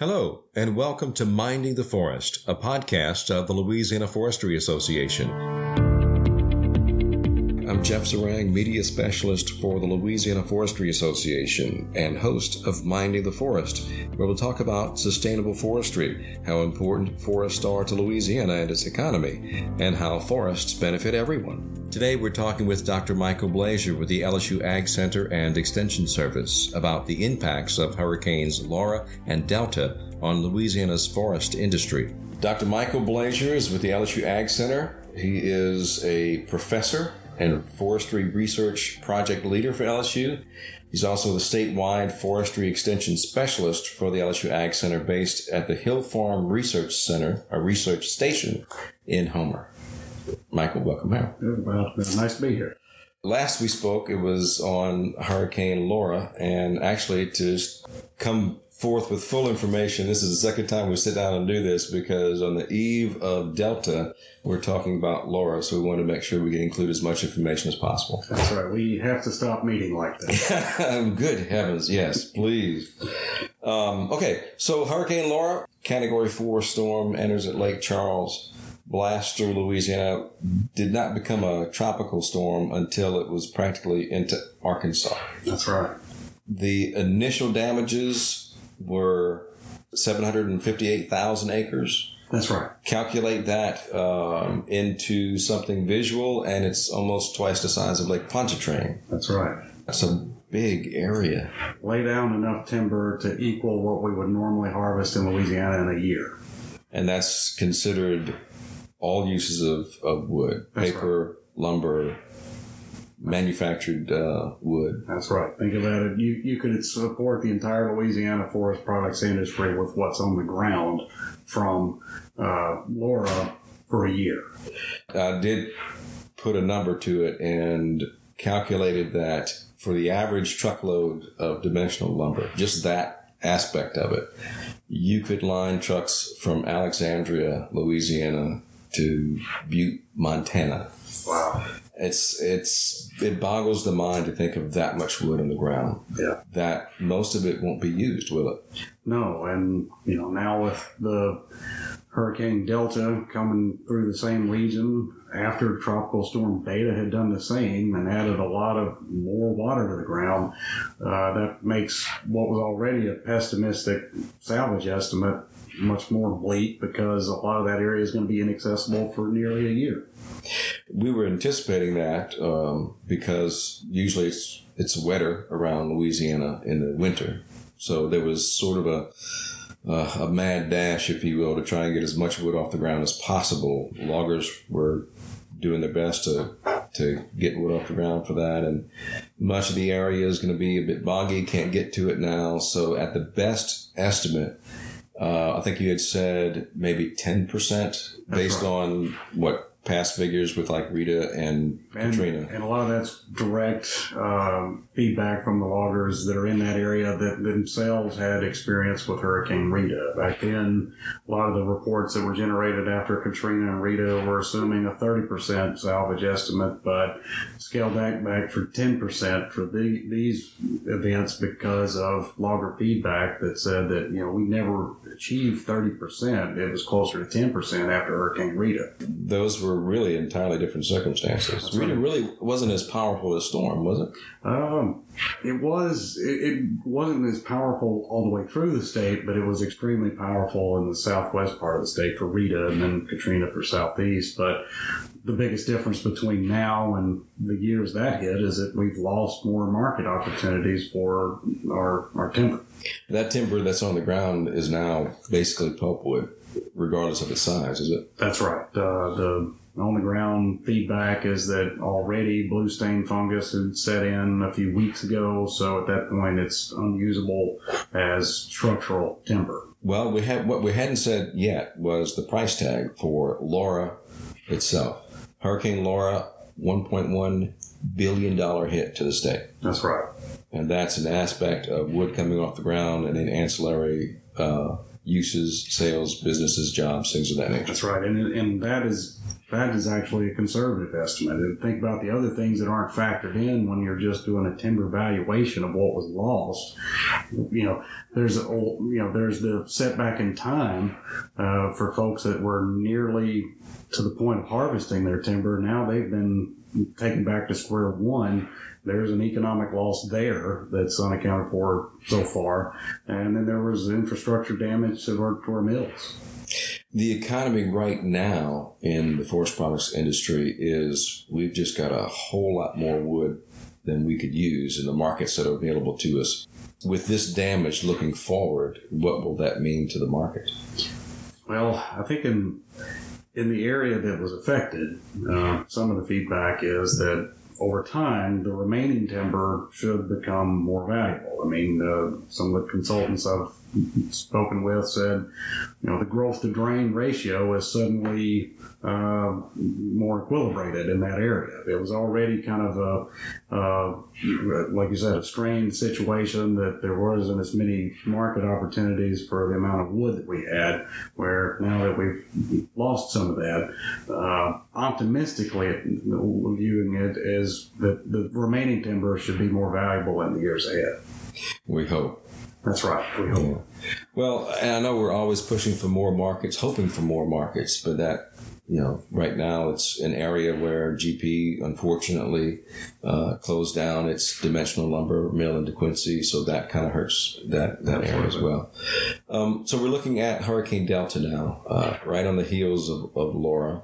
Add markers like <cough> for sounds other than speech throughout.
Hello, and welcome to Minding the Forest, a podcast of the Louisiana Forestry Association. I'm Jeff Zarang, media specialist for the Louisiana Forestry Association and host of Minding the Forest, where we'll talk about sustainable forestry, how important forests are to Louisiana and its economy, and how forests benefit everyone. Today we're talking with Dr. Michael Blazier with the LSU Ag Center and Extension Service about the impacts of Hurricanes Laura and Delta on Louisiana's forest industry. Dr. Michael Blazier is with the LSU Ag Center. He is a professor and forestry research project leader for LSU. He's also the statewide forestry extension specialist for the LSU Ag Center based at the Hill Farm Research Center, a research station in Homer. Michael, welcome here. Well, it's nice to be here. Last we spoke, it was on Hurricane Laura, and actually to come forth with full information. This is the second time we sit down and do this because on the eve of Delta, we're talking about Laura, so we want to make sure we include as much information as possible. That's right. We have to stop meeting like that. <laughs> Good heavens, yes, please. Um, okay, so Hurricane Laura, Category 4 storm, enters at Lake Charles blast through Louisiana did not become a tropical storm until it was practically into Arkansas. That's right. The initial damages were 758,000 acres. That's right. Calculate that um, into something visual, and it's almost twice the size of Lake Pontchartrain. That's right. That's a big area. Lay down enough timber to equal what we would normally harvest in Louisiana in a year. And that's considered all uses of, of wood, That's paper, right. lumber, manufactured uh, wood. That's right. Think about it. You you could support the entire Louisiana forest products industry with what's on the ground from uh, Laura for a year. I did put a number to it and calculated that for the average truckload of dimensional lumber, just that aspect of it, you could line trucks from Alexandria, Louisiana to Butte, Montana. Wow. It's it's it boggles the mind to think of that much wood on the ground. Yeah. That most of it won't be used, will it? No, and you know now with the Hurricane Delta coming through the same region after Tropical Storm Beta had done the same and added a lot of more water to the ground, uh, that makes what was already a pessimistic salvage estimate much more bleak because a lot of that area is going to be inaccessible for nearly a year. We were anticipating that um, because usually it's, it's wetter around Louisiana in the winter. So there was sort of a uh, a mad dash, if you will, to try and get as much wood off the ground as possible. Loggers were doing their best to to get wood off the ground for that, and much of the area is going to be a bit boggy. Can't get to it now. So at the best estimate, uh, I think you had said maybe 10% based right. on what past figures with like Rita and, and Katrina. And a lot of that's direct um, feedback from the loggers that are in that area that themselves had experience with Hurricane Rita. Back then, a lot of the reports that were generated after Katrina and Rita were assuming a 30% salvage estimate, but scaled that back for 10% for the, these events because of logger feedback that said that, you know, we never achieved 30%. It was closer to 10% after Hurricane Rita. Those were really entirely different circumstances. That's Rita really wasn't as powerful as Storm, was it? Um, it was. It, it, wasn't as powerful all the way through the state, but it was extremely powerful in the southwest part of the state for Rita, and then Katrina for southeast. But the biggest difference between now and the years that hit is that we've lost more market opportunities for our, our timber. That timber that's on the ground is now basically pulpwood, regardless of its size, is it? That's right. Uh, the on the ground feedback is that already blue stain fungus had set in a few weeks ago, so at that point it's unusable as structural timber. Well, we had what we hadn't said yet was the price tag for Laura itself. Hurricane Laura, $1.1 billion hit to the state. That's right. And that's an aspect of wood coming off the ground and an ancillary uh, uses, sales, businesses, jobs, things of that nature. That's right. And, and that is that is actually a conservative estimate. And think about the other things that aren't factored in when you're just doing a timber valuation of what was lost. You know, there's a, you know there's the setback in time uh, for folks that were nearly to the point of harvesting their timber. Now they've been taken back to square one. There's an economic loss there that's unaccounted for so far, and then there was infrastructure damage to our, to our mills the economy right now in the forest products industry is we've just got a whole lot more wood than we could use in the markets that are available to us. With this damage looking forward, what will that mean to the market? Well, I think in in the area that was affected, uh, some of the feedback is that over time, the remaining timber should become more valuable. I mean, uh, some of the consultants I've spoken with said, you know, the growth to drain ratio is suddenly uh, more equilibrated in that area. It was already kind of a, uh, like you said, a strained situation that there wasn't as many market opportunities for the amount of wood that we had. Where now that we've lost some of that, uh, optimistically viewing it as that the remaining timber should be more valuable in the years ahead. We hope. That's right. We hope. Yeah. Well, and I know we're always pushing for more markets, hoping for more markets, but that you know, right now it's an area where GP unfortunately uh, closed down its dimensional lumber mill in DeQuincy, so that kind of hurts that that area as well. Um, so we're looking at Hurricane Delta now, uh, right on the heels of, of Laura,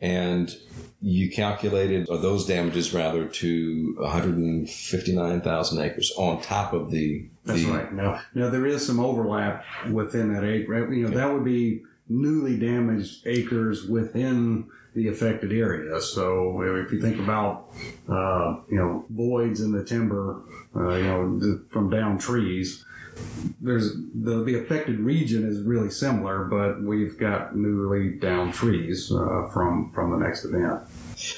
and you calculated those damages rather to 159,000 acres on top of the. That's the, right. Now, now there is some overlap within that acre. You know, that would be newly damaged acres within the affected area. So if you think about, uh, you know, voids in the timber, uh, you know, from down trees, there's the, the affected region is really similar, but we've got newly down trees uh, from from the next event.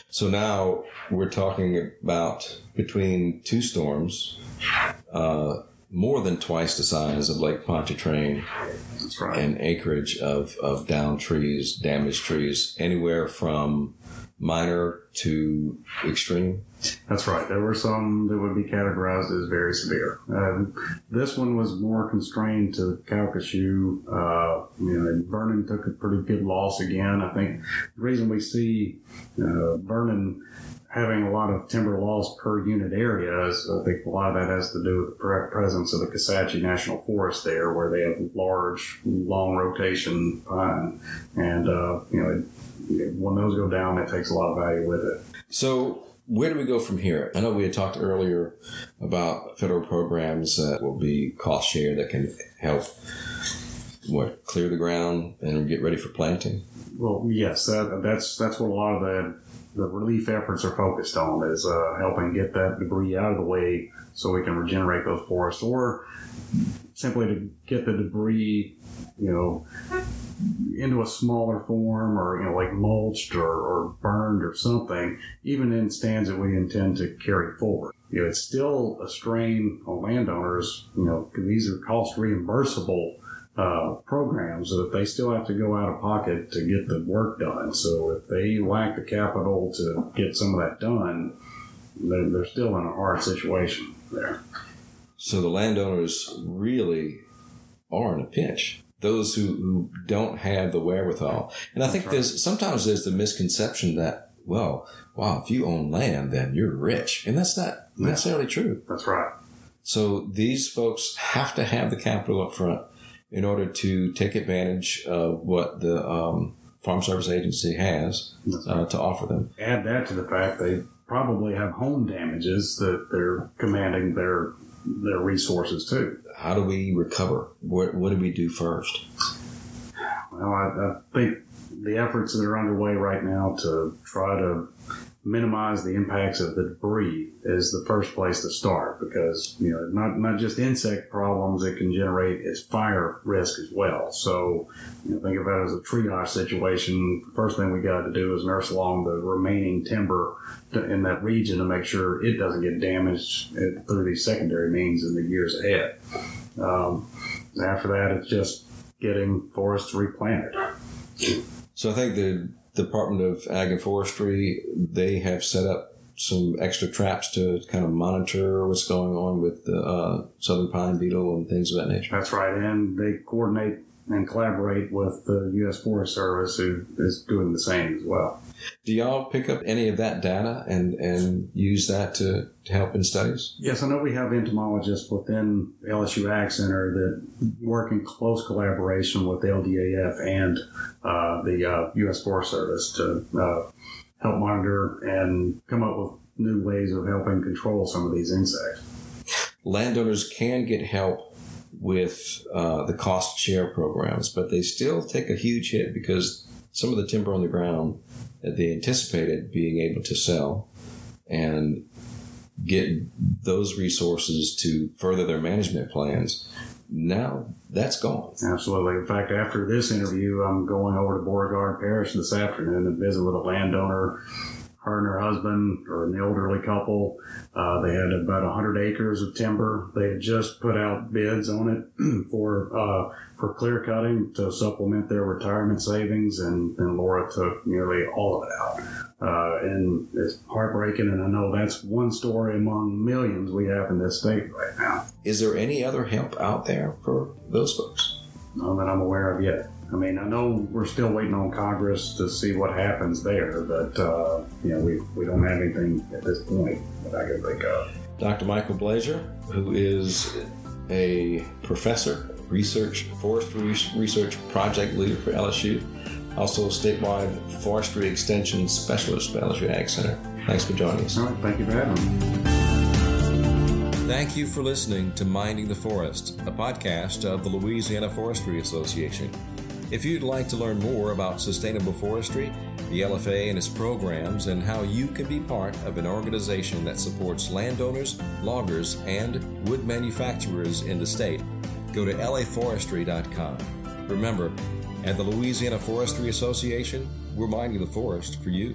So now we're talking about between two storms, uh, more than twice the size of Lake Pontchartrain. Right. And acreage of, of down trees, damaged trees, anywhere from minor to extreme. That's right. There were some that would be categorized as very severe. Um, this one was more constrained to Calcasieu. Uh, you know, Vernon took a pretty good loss again. I think the reason we see uh, Vernon having a lot of timber loss per unit area I think a lot of that has to do with the presence of the Kisatchie National Forest there, where they have large, long rotation pine, and uh, you know. It, when those go down, it takes a lot of value with it. So where do we go from here? I know we had talked earlier about federal programs that will be cost share that can help what clear the ground and get ready for planting. Well, yes, that, that's that's what a lot of the the relief efforts are focused on is uh, helping get that debris out of the way so we can regenerate those forests, or simply to get the debris, you know, into a smaller form or you know like mulched or, or burned or something even in stands that we intend to carry forward you know it's still a strain on landowners you know these are cost reimbursable uh, programs that they still have to go out of pocket to get the work done so if they lack the capital to get some of that done they're, they're still in a hard situation there so the landowners really are in a pinch those who, who don't have the wherewithal. And I think right. there's sometimes there's the misconception that, well, wow, if you own land, then you're rich. And that's not yeah. necessarily true. That's right. So these folks have to have the capital up front in order to take advantage of what the um, Farm Service Agency has uh, to offer them. Add that to the fact they probably have home damages that they're commanding their their resources too. How do we recover? What, what do we do first? Well, I, I think the efforts that are underway right now to try to minimize the impacts of the debris is the first place to start because you know not not just insect problems it can generate is fire risk as well. So you know, think of it as a triage situation. First thing we got to do is nurse along the remaining timber to, in that region to make sure it doesn't get damaged through these secondary means in the years ahead. Um, after that, it's just getting forests replanted. So I think the Department of Ag and Forestry, they have set up some extra traps to kind of monitor what's going on with the uh, southern pine beetle and things of that nature. That's right, and they coordinate and collaborate with the U.S. Forest Service, who is doing the same as well. Do y'all pick up any of that data and, and use that to, to help in studies? Yes, I know we have entomologists within LSU Ag Center that work in close collaboration with LDAF and uh, the uh, U.S. Forest Service to uh, help monitor and come up with new ways of helping control some of these insects. Landowners can get help with uh, the cost share programs, but they still take a huge hit because some of the timber on the ground that they anticipated being able to sell and get those resources to further their management plans. Now that's gone. Absolutely. In fact, after this interview, I'm going over to Beauregard Parish this afternoon to visit with a landowner her and her husband or an elderly couple. Uh, they had about 100 acres of timber. They had just put out bids on it <clears throat> for uh, for clear cutting to supplement their retirement savings, and then Laura took nearly all of it out. Uh, and it's heartbreaking, and I know that's one story among millions we have in this state right now. Is there any other help out there for those folks? None that I'm aware of yet. I mean, I know we're still waiting on Congress to see what happens there, but uh, you know, we, we don't have anything at this point that I can think of. Dr. Michael Blazier, who is a professor, research forestry research project leader for LSU, also statewide forestry extension specialist for LSU Ag Center. Thanks for joining us. All right, thank you for having me. Thank you for listening to Minding the Forest, a podcast of the Louisiana Forestry Association. If you'd like to learn more about sustainable forestry, the LFA and its programs, and how you can be part of an organization that supports landowners, loggers, and wood manufacturers in the state, go to laforestry.com. Remember, at the Louisiana Forestry Association, we're minding the forest for you.